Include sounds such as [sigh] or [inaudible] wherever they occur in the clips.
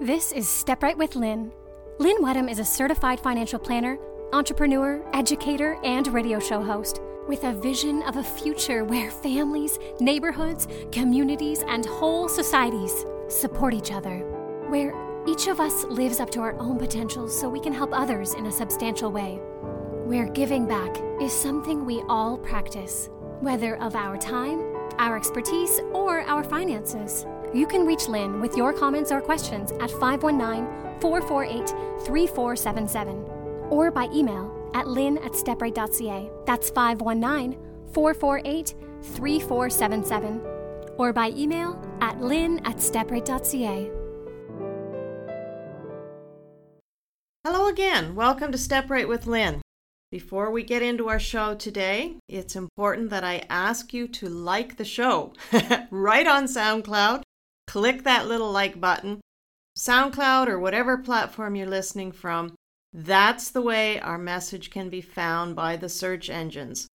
This is Step Right with Lynn. Lynn Wedham is a certified financial planner, entrepreneur, educator, and radio show host with a vision of a future where families, neighborhoods, communities, and whole societies support each other. Where each of us lives up to our own potential so we can help others in a substantial way. Where giving back is something we all practice, whether of our time, our expertise, or our finances. You can reach Lynn with your comments or questions at 519 448 3477 or by email at lynn at stepright.ca. That's 519 448 3477 or by email at lynn at stepright.ca. Hello again. Welcome to Step Right with Lynn. Before we get into our show today, it's important that I ask you to like the show [laughs] right on SoundCloud. Click that little like button. SoundCloud or whatever platform you're listening from, that's the way our message can be found by the search engines.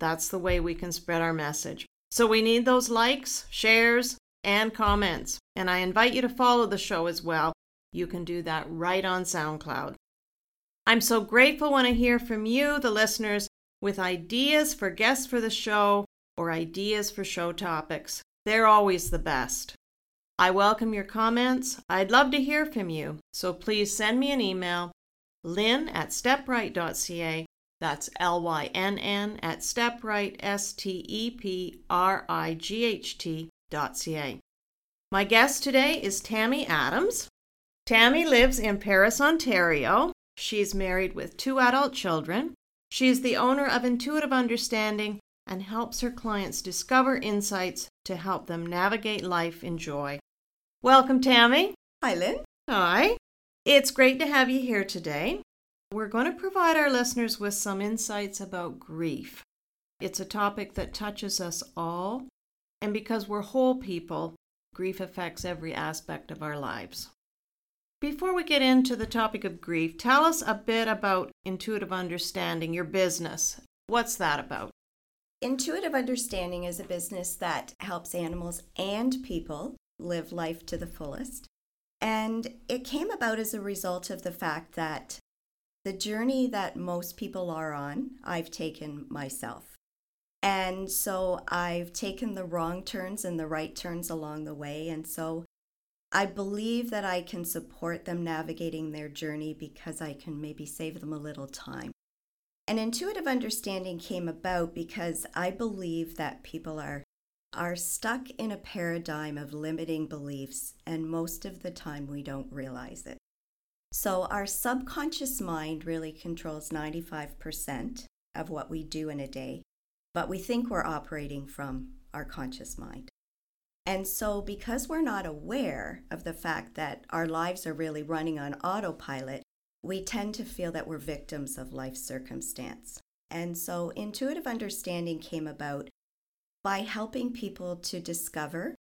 That's the way we can spread our message. So we need those likes, shares, and comments. And I invite you to follow the show as well. You can do that right on SoundCloud. I'm so grateful when I hear from you, the listeners, with ideas for guests for the show or ideas for show topics. They're always the best. I welcome your comments. I'd love to hear from you. So please send me an email, lynn at stepright.ca. That's L Y N N at stepright, S T E P R I G H T dot C A. My guest today is Tammy Adams. Tammy lives in Paris, Ontario. She's married with two adult children. She is the owner of Intuitive Understanding and helps her clients discover insights to help them navigate life in joy. Welcome, Tammy. Hi, Lynn. Hi. It's great to have you here today. We're going to provide our listeners with some insights about grief. It's a topic that touches us all, and because we're whole people, grief affects every aspect of our lives. Before we get into the topic of grief, tell us a bit about intuitive understanding, your business. What's that about? Intuitive Understanding is a business that helps animals and people live life to the fullest. And it came about as a result of the fact that the journey that most people are on, I've taken myself. And so I've taken the wrong turns and the right turns along the way. And so I believe that I can support them navigating their journey because I can maybe save them a little time. An intuitive understanding came about because I believe that people are are stuck in a paradigm of limiting beliefs and most of the time we don't realize it. So our subconscious mind really controls 95% of what we do in a day, but we think we're operating from our conscious mind. And so, because we're not aware of the fact that our lives are really running on autopilot, we tend to feel that we're victims of life circumstance. And so, intuitive understanding came about by helping people to discover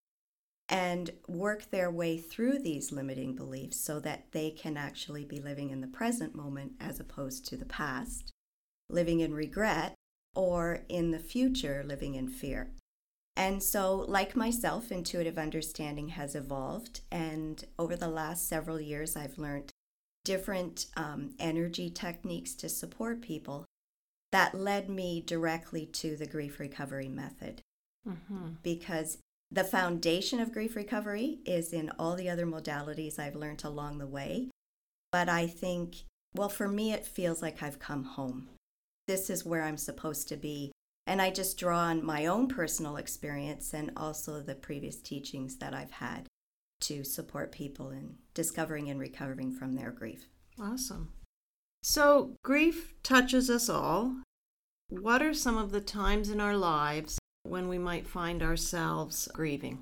and work their way through these limiting beliefs so that they can actually be living in the present moment as opposed to the past, living in regret, or in the future, living in fear. And so, like myself, intuitive understanding has evolved. And over the last several years, I've learned different um, energy techniques to support people that led me directly to the grief recovery method. Mm-hmm. Because the foundation of grief recovery is in all the other modalities I've learned along the way. But I think, well, for me, it feels like I've come home. This is where I'm supposed to be. And I just draw on my own personal experience and also the previous teachings that I've had to support people in discovering and recovering from their grief. Awesome. So, grief touches us all. What are some of the times in our lives when we might find ourselves grieving?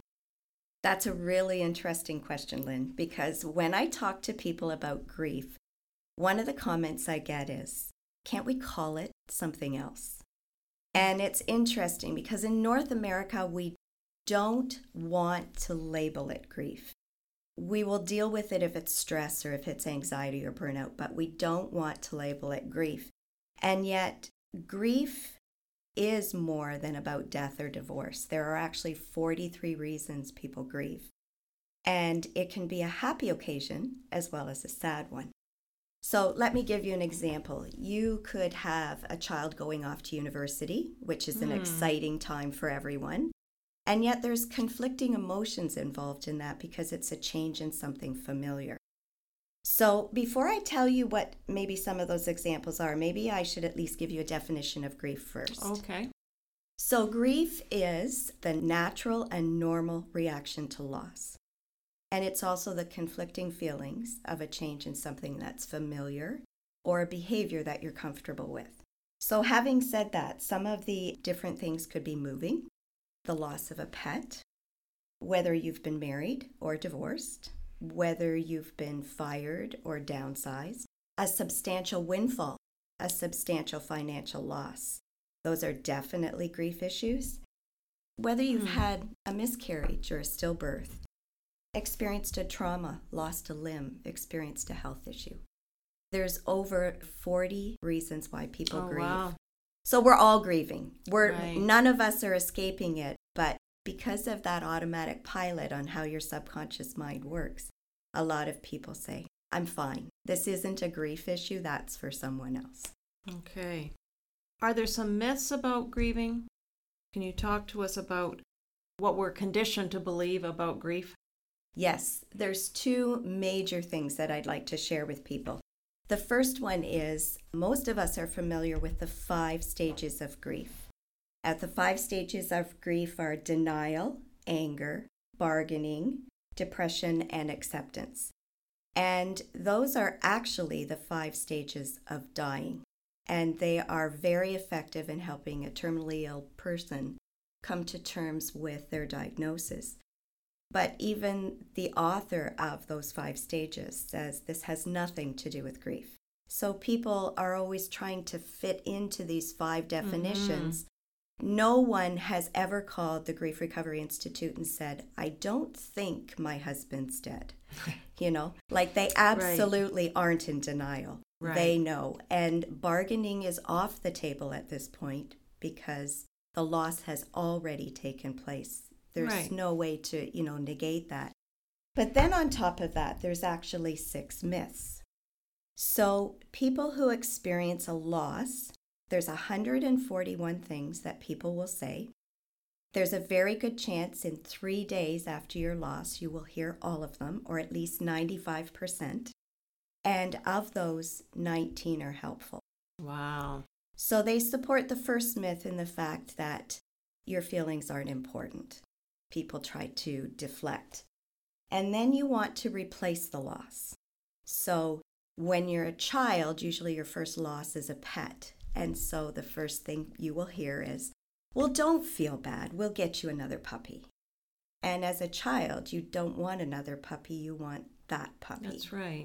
That's a really interesting question, Lynn, because when I talk to people about grief, one of the comments I get is, can't we call it something else? And it's interesting because in North America, we don't want to label it grief. We will deal with it if it's stress or if it's anxiety or burnout, but we don't want to label it grief. And yet, grief is more than about death or divorce. There are actually 43 reasons people grieve. And it can be a happy occasion as well as a sad one. So, let me give you an example. You could have a child going off to university, which is an Hmm. exciting time for everyone. And yet, there's conflicting emotions involved in that because it's a change in something familiar. So, before I tell you what maybe some of those examples are, maybe I should at least give you a definition of grief first. Okay. So, grief is the natural and normal reaction to loss. And it's also the conflicting feelings of a change in something that's familiar or a behavior that you're comfortable with. So, having said that, some of the different things could be moving, the loss of a pet, whether you've been married or divorced, whether you've been fired or downsized, a substantial windfall, a substantial financial loss. Those are definitely grief issues. Whether you've Hmm. had a miscarriage or a stillbirth, experienced a trauma, lost a limb, experienced a health issue. There's over 40 reasons why people Oh, grieve. wow. So we're all grieving. We're Right. none of us are escaping it, but because of that automatic pilot on how your subconscious mind works, a lot of people say, "I'm fine. This isn't a grief issue, that's for someone else." Okay. Are there some myths about grieving? Can you talk to us about what we're conditioned to believe about grief? Yes, there's two major things that I'd like to share with people. The first one is most of us are familiar with the five stages of grief. At the five stages of grief are denial, anger, bargaining, depression, and acceptance. And those are actually the five stages of dying. And they are very effective in helping a terminally ill person come to terms with their diagnosis. But even the author of those five stages says this has nothing to do with grief. So people are always trying to fit into these five mm-hmm. definitions. No one has ever called the Grief Recovery Institute and said, I don't think my husband's dead. [laughs] you know, like they absolutely aren't in denial. Right. They know. And bargaining is off the table at this point because the loss has already taken place. There's Right. no way to, you know, negate that. But then on top of that, there's actually six myths. So people who experience a loss, there's 141 things that people will say. There's a very good chance in three days after your loss, you will hear all of them, or at least 95%. And of those, 19 are helpful. Wow. So they support the first myth in the fact that your feelings aren't important. People try to deflect. And then you want to replace the loss. So when you're a child, usually your first loss is a pet. And so the first thing you will hear is, well, don't feel bad. We'll get you another puppy. And as a child, you don't want another puppy, you want that puppy. That's right.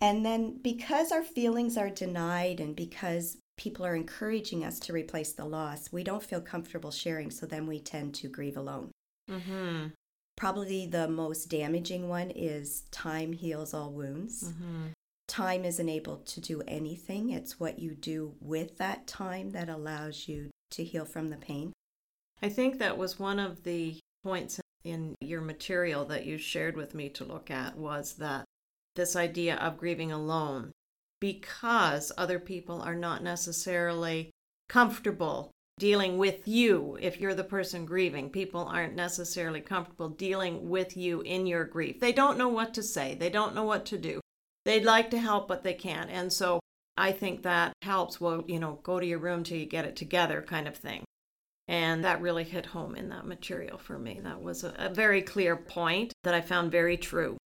And then because our feelings are denied and because people are encouraging us to replace the loss, we don't feel comfortable sharing, so then we tend to grieve alone. Mm-hmm. Probably the most damaging one is time heals all wounds. Mm-hmm. Time isn't able to do anything. It's what you do with that time that allows you to heal from the pain. I think that was one of the points in your material that you shared with me to look at was that this idea of grieving alone because other people are not necessarily comfortable dealing with you if you're the person grieving. People aren't necessarily comfortable dealing with you in your grief. They don't know what to say, they don't know what to do. They'd like to help, but they can't. And so I think that helps. Well, you know, go to your room till you get it together, kind of thing. And that really hit home in that material for me. That was a, a very clear point that I found very true.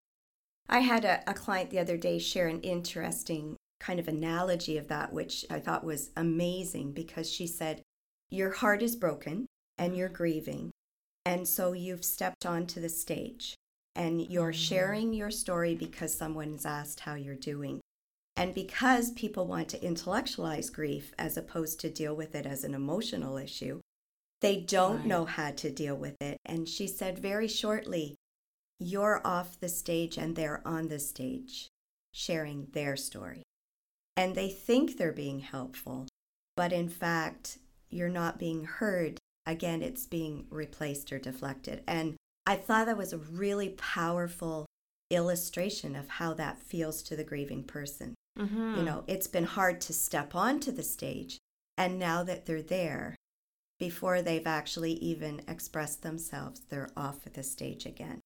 I had a, a client the other day share an interesting kind of analogy of that, which I thought was amazing because she said, Your heart is broken and you're grieving. And so you've stepped onto the stage and you're Mhm. sharing your story because someone's asked how you're doing. And because people want to intellectualize grief as opposed to deal with it as an emotional issue, they don't Right. know how to deal with it. And she said very shortly, you're off the stage and they're on the stage sharing their story. And they think they're being helpful, but in fact, you're not being heard. Again, it's being replaced or deflected. And I thought that was a really powerful illustration of how that feels to the grieving person. Mm-hmm. You know, it's been hard to step onto the stage, and now that they're there, before they've actually even expressed themselves, they're off at the stage again.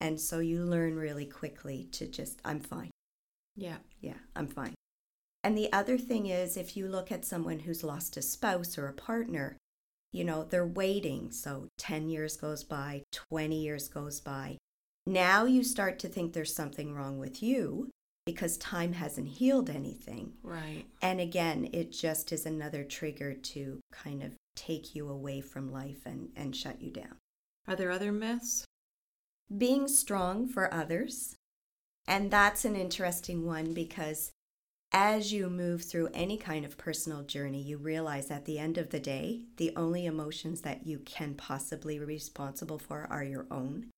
And so you learn really quickly to just, I'm fine. Yeah. Yeah, I'm fine. And the other thing is, if you look at someone who's lost a spouse or a partner, you know, they're waiting. So 10 years goes by, 20 years goes by. Now you start to think there's something wrong with you because time hasn't healed anything. Right. And again, it just is another trigger to kind of take you away from life and, and shut you down. Are there other myths? Being strong for others. And that's an interesting one because as you move through any kind of personal journey, you realize at the end of the day, the only emotions that you can possibly be responsible for are your own.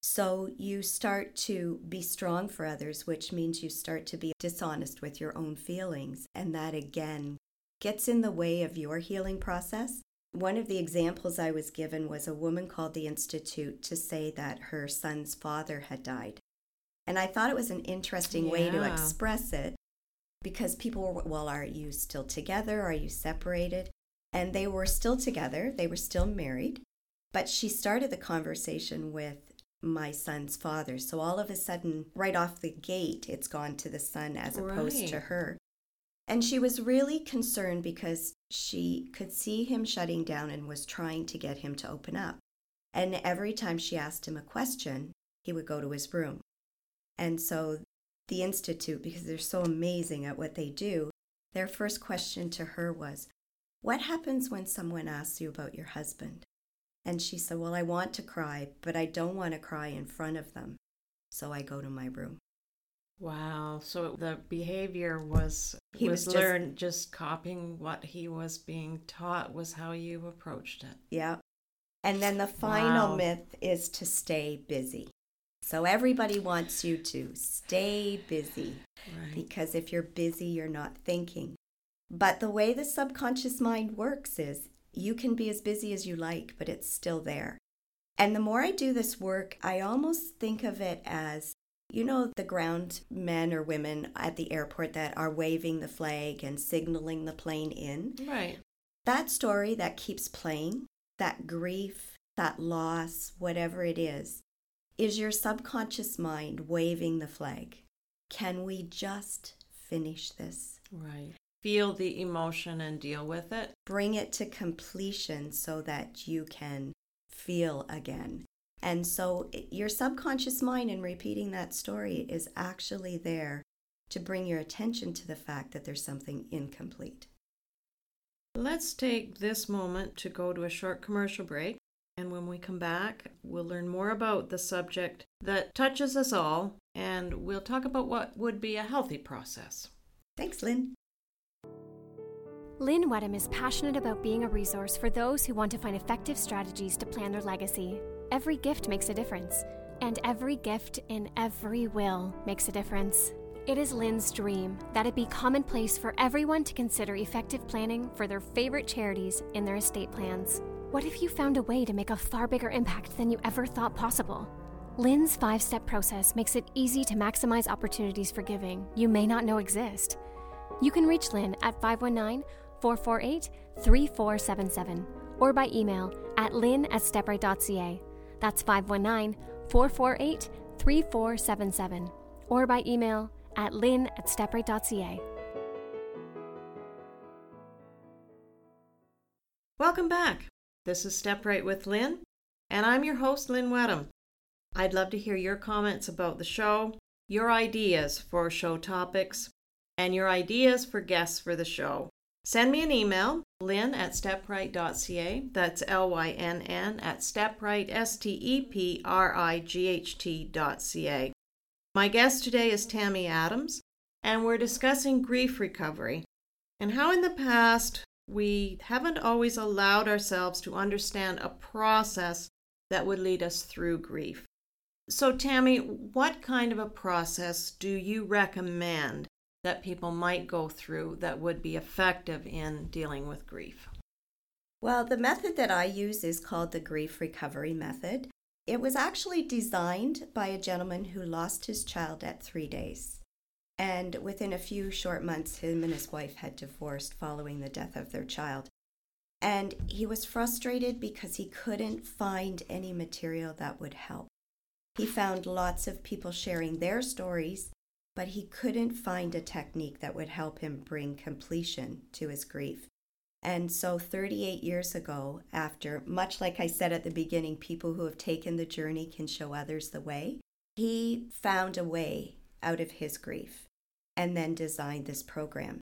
So you start to be strong for others, which means you start to be dishonest with your own feelings. And that again gets in the way of your healing process. One of the examples I was given was a woman called the Institute to say that her son's father had died. And I thought it was an interesting way to express it because people were, well, are you still together? Are you separated? And they were still together, they were still married. But she started the conversation with my son's father. So all of a sudden, right off the gate, it's gone to the son as opposed to her. And she was really concerned because she could see him shutting down and was trying to get him to open up. And every time she asked him a question, he would go to his room. And so the Institute, because they're so amazing at what they do, their first question to her was, What happens when someone asks you about your husband? And she said, Well, I want to cry, but I don't want to cry in front of them. So I go to my room. Wow. So the behavior was He was, was just- learned just copying what he was being taught was how you approached it. Yeah. And then the final Wow. myth is to stay busy. So everybody wants you to stay busy Right. because if you're busy, you're not thinking. But the way the subconscious mind works is you can be as busy as you like, but it's still there. And the more I do this work, I almost think of it as you know, the ground men or women at the airport that are waving the flag and signaling the plane in. Right. That story that keeps playing, that grief, that loss, whatever it is, is your subconscious mind waving the flag. Can we just finish this? Right. Feel the emotion and deal with it. Bring it to completion so that you can feel again. And so your subconscious mind, in repeating that story, is actually there to bring your attention to the fact that there's something incomplete. Let's take this moment to go to a short commercial break. And when we come back, we'll learn more about the subject that touches us all, and we'll talk about what would be a healthy process. Thanks, Lynn. Lynn Wedham is passionate about being a resource for those who want to find effective strategies to plan their legacy. Every gift makes a difference, and every gift in every will makes a difference. It is Lynn's dream that it be commonplace for everyone to consider effective planning for their favorite charities in their estate plans. What if you found a way to make a far bigger impact than you ever thought possible? Lynn's five step process makes it easy to maximize opportunities for giving you may not know exist. You can reach Lynn at 519 448 3477 or by email at lynn at stepright.ca. That's 519 448 3477 or by email at lynn at stepright.ca. Welcome back. This is Step Right with Lynn, and I'm your host, Lynn Wedham. I'd love to hear your comments about the show, your ideas for show topics, and your ideas for guests for the show. Send me an email, lynn at stepright.ca. That's L Y N N at stepright, S T E P R I G H T dot C A. My guest today is Tammy Adams, and we're discussing grief recovery and how in the past we haven't always allowed ourselves to understand a process that would lead us through grief. So, Tammy, what kind of a process do you recommend that people might go through that would be effective in dealing with grief? Well, the method that I use is called the grief recovery method. It was actually designed by a gentleman who lost his child at three days. And within a few short months, him and his wife had divorced following the death of their child. And he was frustrated because he couldn't find any material that would help. He found lots of people sharing their stories, but he couldn't find a technique that would help him bring completion to his grief. And so, 38 years ago, after, much like I said at the beginning, people who have taken the journey can show others the way, he found a way out of his grief and then designed this program.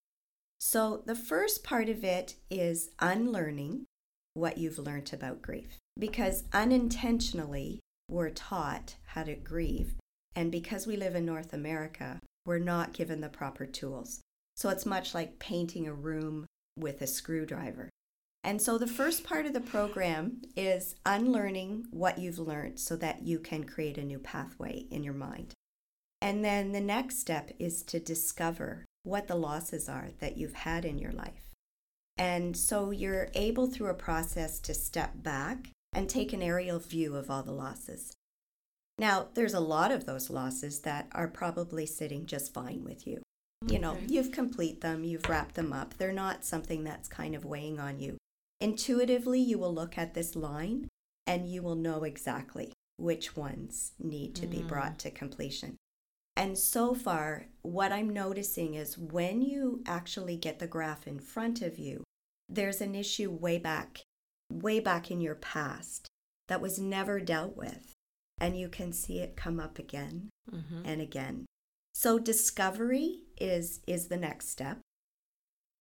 So, the first part of it is unlearning what you've learned about grief because unintentionally we're taught how to grieve. And because we live in North America, we're not given the proper tools. So, it's much like painting a room with a screwdriver. And so, the first part of the program is unlearning what you've learned so that you can create a new pathway in your mind. And then the next step is to discover what the losses are that you've had in your life. And so you're able through a process to step back and take an aerial view of all the losses. Now, there's a lot of those losses that are probably sitting just fine with you. Okay. You know, you've complete them, you've wrapped them up. They're not something that's kind of weighing on you. Intuitively, you will look at this line and you will know exactly which ones need to mm. be brought to completion. And so far, what I'm noticing is when you actually get the graph in front of you, there's an issue way back, way back in your past that was never dealt with. And you can see it come up again mm-hmm. and again. So discovery is is the next step.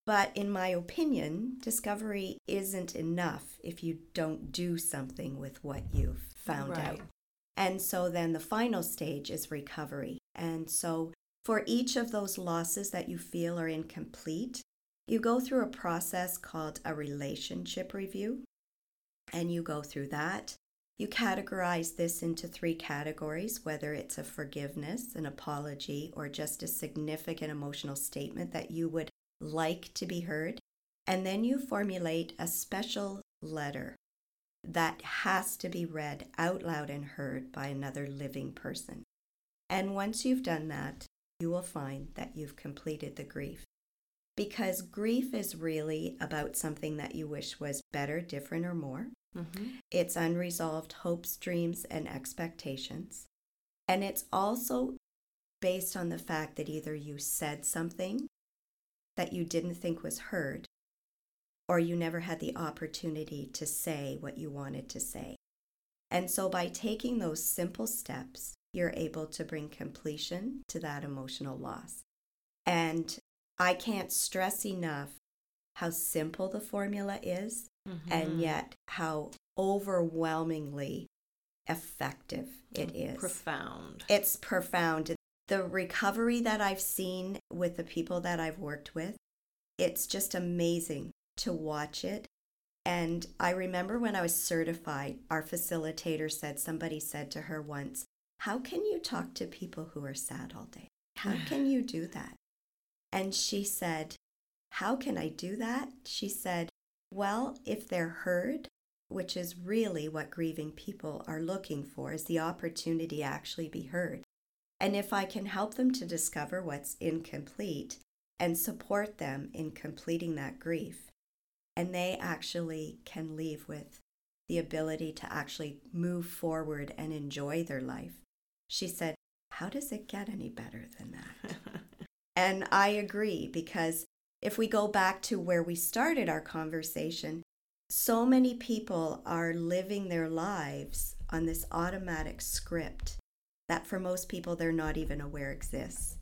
But in my opinion, discovery isn't enough if you don't do something with what you've found right. out. And so then the final stage is recovery. And so for each of those losses that you feel are incomplete, you go through a process called a relationship review. And you go through that. You categorize this into three categories whether it's a forgiveness, an apology, or just a significant emotional statement that you would like to be heard. And then you formulate a special letter that has to be read out loud and heard by another living person. And once you've done that, you will find that you've completed the grief. Because grief is really about something that you wish was better, different, or more. Mm-hmm. It's unresolved hopes, dreams, and expectations. And it's also based on the fact that either you said something that you didn't think was heard, or you never had the opportunity to say what you wanted to say. And so, by taking those simple steps, you're able to bring completion to that emotional loss. And I can't stress enough how simple the formula is mm-hmm. and yet how overwhelmingly effective it is. Profound. It's profound. The recovery that I've seen with the people that I've worked with, it's just amazing to watch it. And I remember when I was certified, our facilitator said, somebody said to her once, how can you talk to people who are sad all day? How can you do that? And she said, How can I do that? She said, Well, if they're heard, which is really what grieving people are looking for, is the opportunity to actually be heard. And if I can help them to discover what's incomplete and support them in completing that grief, and they actually can leave with the ability to actually move forward and enjoy their life, she said, How does it get any better than that? [laughs] and I agree because if we go back to where we started our conversation, so many people are living their lives on this automatic script that for most people they're not even aware exists.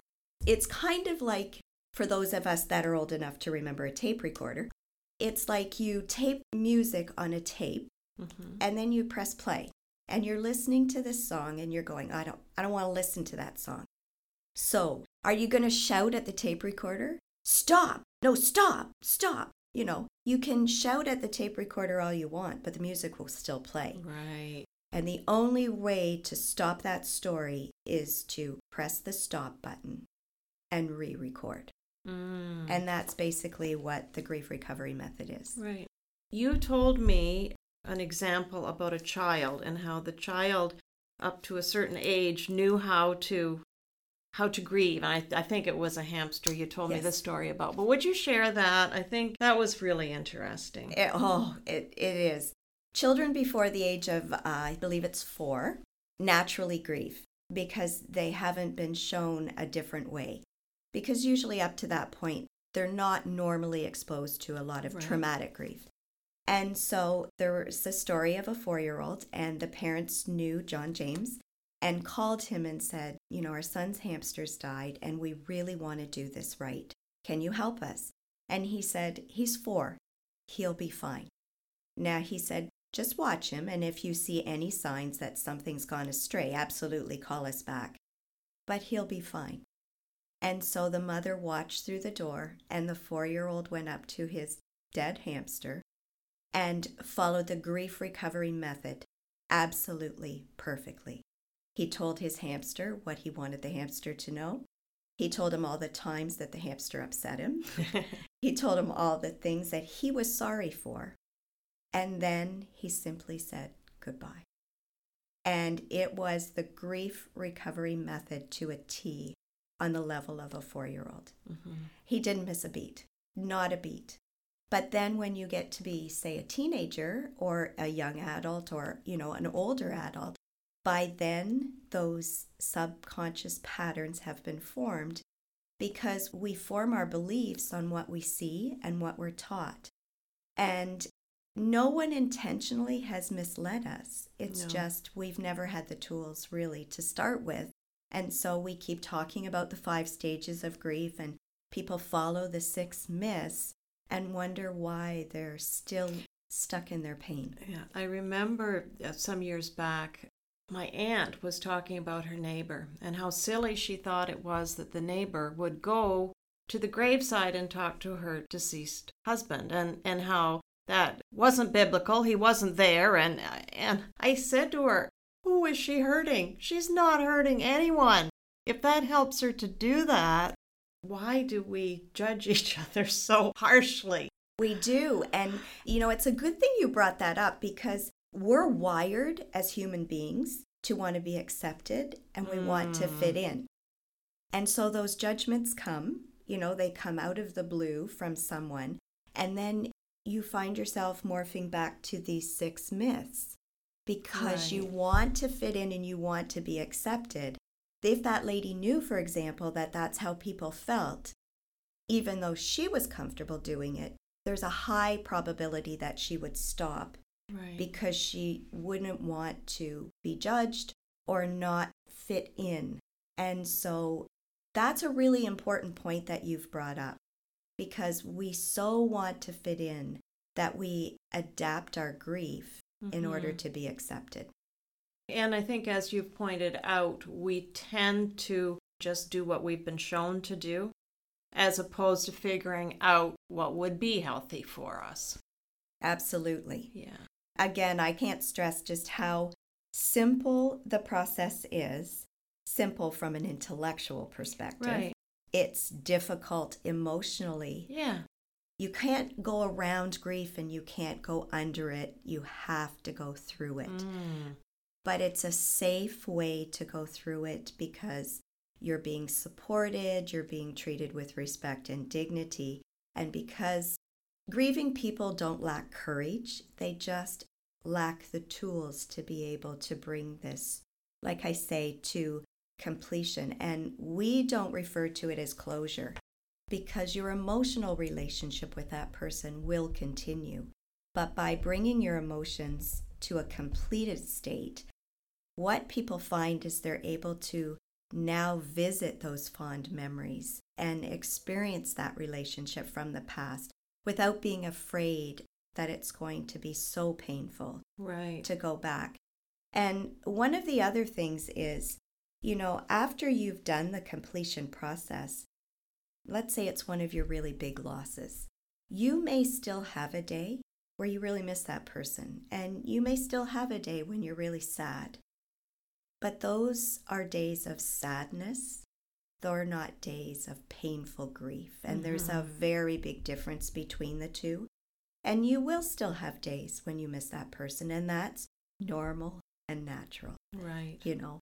It's kind of like for those of us that are old enough to remember a tape recorder, it's like you tape music on a tape mm-hmm. and then you press play and you're listening to this song and you're going, I don't I don't want to listen to that song. So, are you going to shout at the tape recorder? Stop. No, stop. Stop. You know, you can shout at the tape recorder all you want, but the music will still play. Right. And the only way to stop that story is to press the stop button and re record. Mm. And that's basically what the grief recovery method is. Right. You told me an example about a child and how the child up to a certain age knew how to how to grieve. I, I think it was a hamster you told yes. me the story about. But would you share that? I think that was really interesting. It, oh, it, it is. Children before the age of, uh, I believe it's four, naturally grieve because they haven't been shown a different way. Because usually up to that point, they're not normally exposed to a lot of right. traumatic grief. And so there was the story of a four year old, and the parents knew John James and called him and said, You know, our son's hamsters died, and we really want to do this right. Can you help us? And he said, He's four. He'll be fine. Now, he said, just watch him, and if you see any signs that something's gone astray, absolutely call us back. But he'll be fine. And so the mother watched through the door, and the four year old went up to his dead hamster and followed the grief recovery method absolutely perfectly. He told his hamster what he wanted the hamster to know. He told him all the times that the hamster upset him. [laughs] he told him all the things that he was sorry for. And then he simply said goodbye. And it was the grief recovery method to a T on the level of a four year old. Mm-hmm. He didn't miss a beat, not a beat. But then when you get to be, say, a teenager or a young adult or, you know, an older adult, by then those subconscious patterns have been formed because we form our beliefs on what we see and what we're taught. And no one intentionally has misled us. It's no. just we've never had the tools really to start with. And so we keep talking about the five stages of grief, and people follow the six myths and wonder why they're still stuck in their pain. Yeah, I remember uh, some years back, my aunt was talking about her neighbor and how silly she thought it was that the neighbor would go to the graveside and talk to her deceased husband, and, and how that wasn't biblical. He wasn't there. And, and I said to her, Who is she hurting? She's not hurting anyone. If that helps her to do that, why do we judge [laughs] each other so harshly? We do. And, you know, it's a good thing you brought that up because we're wired as human beings to want to be accepted and we mm. want to fit mm. in. And so those judgments come, you know, they come out of the blue from someone. And then you find yourself morphing back to these six myths because right. you want to fit in and you want to be accepted. If that lady knew, for example, that that's how people felt, even though she was comfortable doing it, there's a high probability that she would stop right. because she wouldn't want to be judged or not fit in. And so that's a really important point that you've brought up because we so want to fit in that we adapt our grief mm-hmm. in order to be accepted. And I think, as you've pointed out, we tend to just do what we've been shown to do as opposed to figuring out what would be healthy for us. Absolutely. Yeah. Again, I can't stress just how simple the process is, simple from an intellectual perspective. Right it's difficult emotionally. Yeah. You can't go around grief and you can't go under it. You have to go through it. Mm. But it's a safe way to go through it because you're being supported, you're being treated with respect and dignity. And because grieving people don't lack courage, they just lack the tools to be able to bring this, like I say, to completion. And we don't refer to it as closure because your emotional relationship with that person will continue. But by bringing your emotions to a completed state, what people find is they're able to now visit those fond memories and experience that relationship from the past without being afraid that it's going to be so painful right to go back. And one of the other things is you know, after you've done the completion process, let's say it's one of your really big losses, you may still have a day where you really miss that person, and you may still have a day when you're really sad. But those are days of sadness. They're not days of painful grief. And mm-hmm. there's a mm-hmm. very big difference between the two. And you will still have days when you miss that person, and that's normal and natural, Right. you know.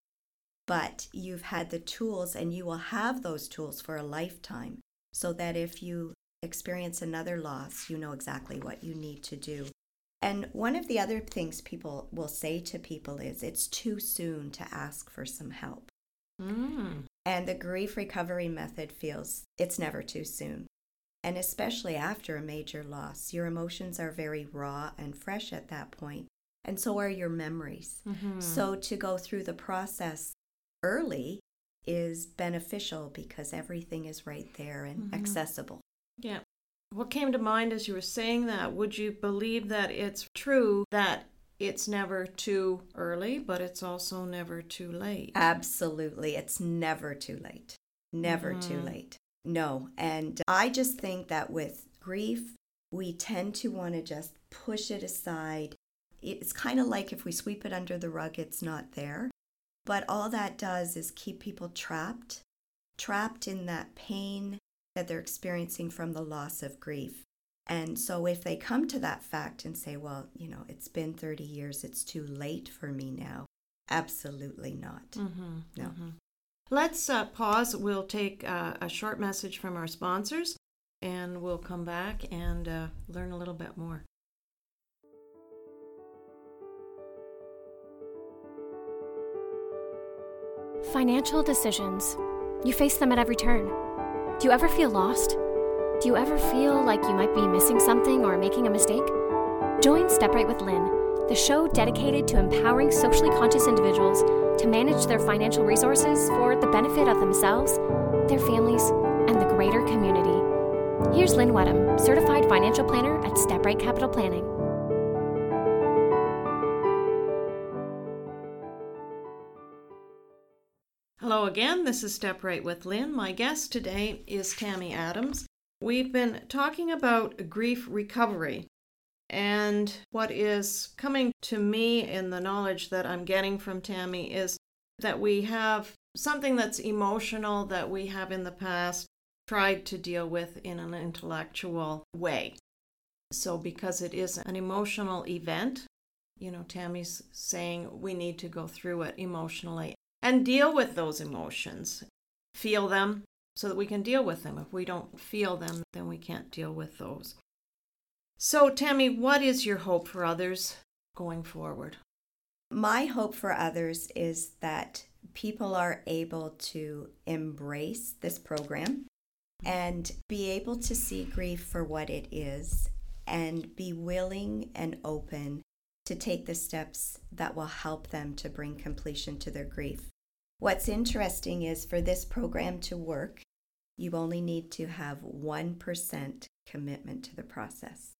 But you've had the tools, and you will have those tools for a lifetime so that if you experience another loss, you know exactly what you need to do. And one of the other things people will say to people is it's too soon to ask for some help. Mm. And the grief recovery method feels it's never too soon. And especially after a major loss, your emotions are very raw and fresh at that point, and so are your memories. Mhm. So to go through the process early is beneficial because everything is right there and Mhm. accessible. Yeah. What came to mind as you were saying that? Would you believe that it's true that it's never too early, but it's also never too late? Absolutely. It's never too late. Never too Mhm. late. No. And I just think that with grief, we tend to want to just push it aside. It's kind of like if we sweep it under the rug, it's not there. But all that does is keep people trapped, trapped in that pain that they're experiencing from the loss of grief. And so if they come to that fact and say, well, you know, it's been 30 years, it's too late for me now, absolutely not. Mm-hmm. No. Let's uh, pause. We'll take uh, a short message from our sponsors and we'll come back and uh, learn a little bit more. Financial decisions. You face them at every turn. Do you ever feel lost? Do you ever feel like you might be missing something or making a mistake? Join Step Right with Lynn, the show dedicated to empowering socially conscious individuals to manage their financial resources for the benefit of themselves, their families, and the greater community. Here's Lynn Wedham, certified financial planner at Step Right Capital Planning. Hello again. This is Step Right with Lynn. My guest today is Tammy Adams. We've been talking about grief recovery. And what is coming to me in the knowledge that I'm getting from Tammy is that we have something that's emotional that we have in the past tried to deal with in an intellectual way. So, because it is an emotional event, you know, Tammy's saying we need to go through it emotionally and deal with those emotions, feel them so that we can deal with them. If we don't feel them, then we can't deal with those. So, Tammy, what is your hope for others going forward? My hope for others is that people are able to embrace this program and be able to see grief for what it is and be willing and open to take the steps that will help them to bring completion to their grief. What's interesting is for this program to work, you only need to have 1% commitment to the process.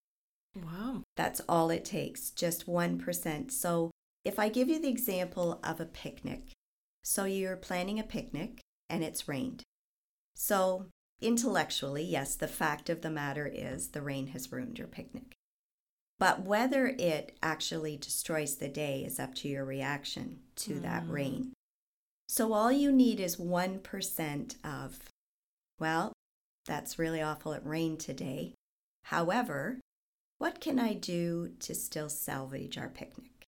Wow. That's all it takes, just 1%. So if I give you the example of a picnic, so you're planning a picnic and it's rained. So intellectually, yes, the fact of the matter is the rain has ruined your picnic. But whether it actually destroys the day is up to your reaction to that Mm. rain. So all you need is 1% of, well, that's really awful. It rained today. However, what can I do to still salvage our picnic?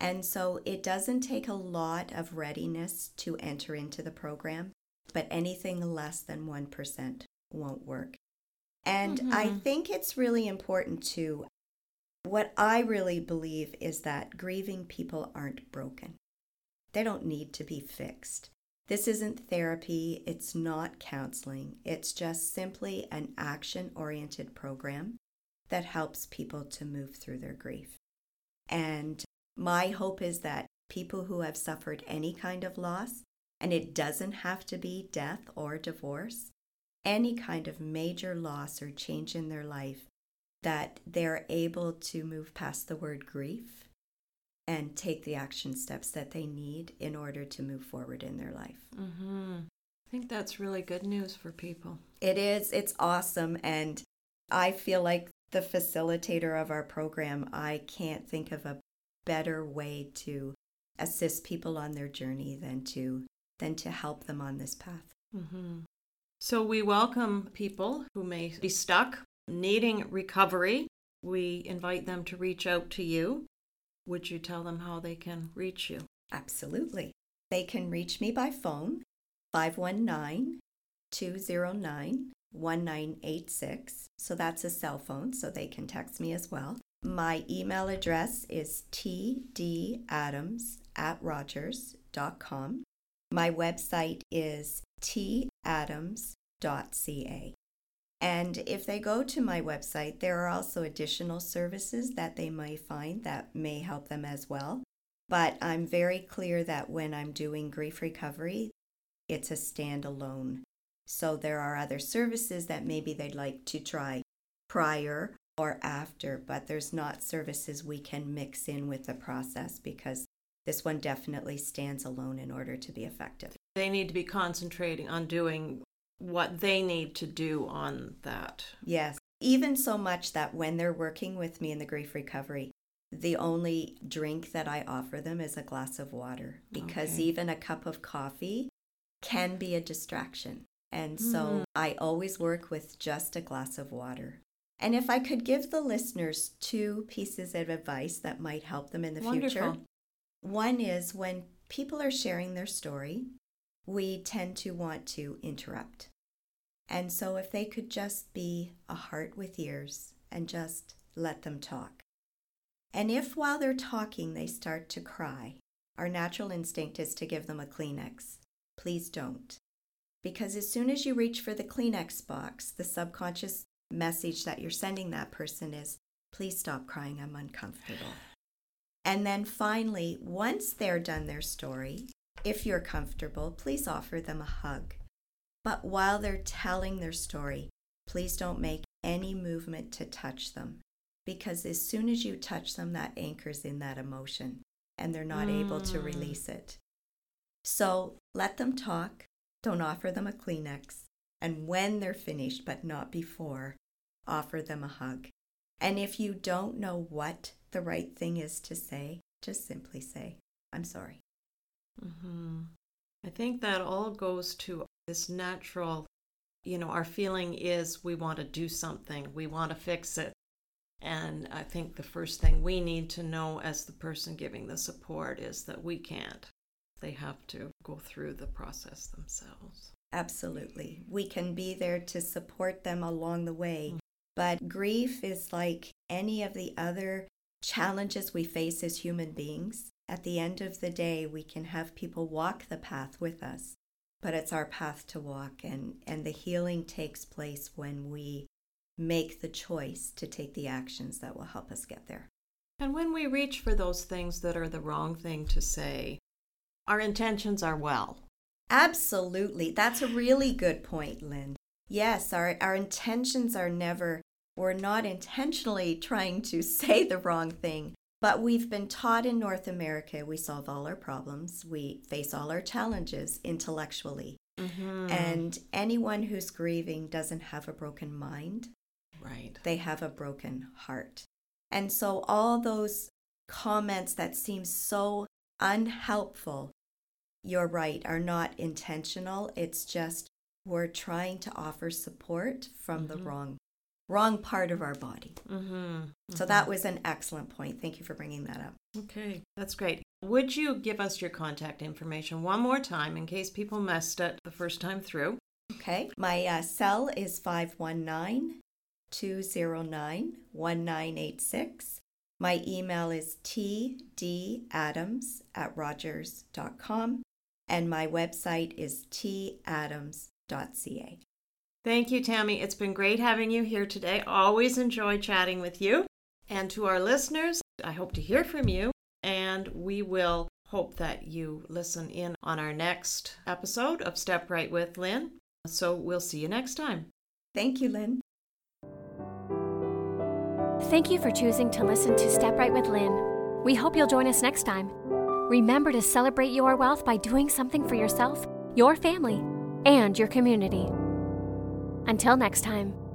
And so it doesn't take a lot of readiness to enter into the program, but anything less than 1% won't work. And I Mhm. think it's really important to what I really believe is that grieving people aren't broken. They don't need to be fixed. This isn't therapy, it's not counseling. It's just simply an action oriented program that helps people to move through their grief. And my hope is that people who have suffered any kind of loss, and it doesn't have to be death or divorce, any kind of major loss or change in their life, that they're able to move past the word grief and take the action steps that they need in order to move forward in their life. Mm-hmm. I think that's really good news for people. It is, it's awesome. And I feel like the facilitator of our program, I can't think of a better way to assist people on their journey than to than to help them on this path. Mm-hmm. So we welcome people who may be stuck, needing recovery, we invite them to reach out to you, would you tell them how they can reach you? Absolutely. They can reach me by phone, 519 209 1986. So that's a cell phone, so they can text me as well. My email address is tdadams at rogers.com. My website is tadams.ca. And if they go to my website, there are also additional services that they may find that may help them as well. But I'm very clear that when I'm doing grief recovery, it's a standalone. So there are other services that maybe they'd like to try prior or after, but there's not services we can mix in with the process because this one definitely stands alone in order to be effective. They need to be concentrating on doing what they need to do on that. Yes, even so much that when they're working with me in the grief recovery, the only drink that I offer them is a glass of water because Okay. even a cup of coffee can be a distraction. And so Mhm. I always work with just a glass of water. And if I could give the listeners two pieces of advice that might help them in the future, one is when people are sharing their story, we tend to want to interrupt. And so if they could just be a heart with ears and just let them talk. And if while they're talking they start to cry, our natural instinct is to give them a Kleenex. Please don't. Because as soon as you reach for the Kleenex box, the subconscious message that you're sending that person is, please stop crying, I'm uncomfortable. And then finally, once they're done their story, if you're comfortable, please offer them a hug. But while they're telling their story, please don't make any movement to touch them. Because as soon as you touch them, that anchors in that emotion and they're not able to Mm. release it. So let them talk. Don't offer them a Kleenex. And when they're finished, but not before, offer them a hug. And if you don't know what the right thing is to say, just simply say, I'm sorry. Hmm I think that all goes to this natural, you know, our feeling is we want to do something, we want to fix it. And I think the first thing we need to know as the person giving the support is that we can't. They have to go through the process themselves. Absolutely. We can be there to support them along the way. Mm. But grief is like any of the other challenges we face as human beings. At the end of the day, we can have people walk the path with us, but it's our path to walk. And, and the healing takes place when we make the choice to take the actions that will help us get there. And when we reach for those things that are the wrong thing to say, our intentions are well. Absolutely. That's a really good point, Lynn. Yes, our, our intentions are never, we're not intentionally trying to [laughs] say the wrong thing, but we've been taught in North America we solve all our problems, we face all our challenges intellectually. Mm-hmm. And anyone who's grieving doesn't have a broken mind, right. they have a broken heart. And so all those comments that seem so unhelpful, you're right, are not intentional. It's just we're trying to offer support from the Mhm. wrong wrong part of our body. Mm-hmm. So that was an excellent point. Thank you for bringing that up. Okay, that's great. Would you give us your contact information one more time in case people missed it the first time through? Okay. My uh, cell is 519 209 1986. My email is tdadams at rogers.com. And my website is tadams.ca. Thank you, Tammy. It's been great having you here today. Always enjoy chatting with you. And to our listeners, I hope to hear from you, and we will hope that you listen in on our next episode of Step Right with Lynn. So we'll see you next time. Thank you, Lynn. Thank you for choosing to listen to Step Right with Lynn. We hope you'll join us next time. Remember to celebrate your wealth by doing something for yourself, your family, and your community. Until next time.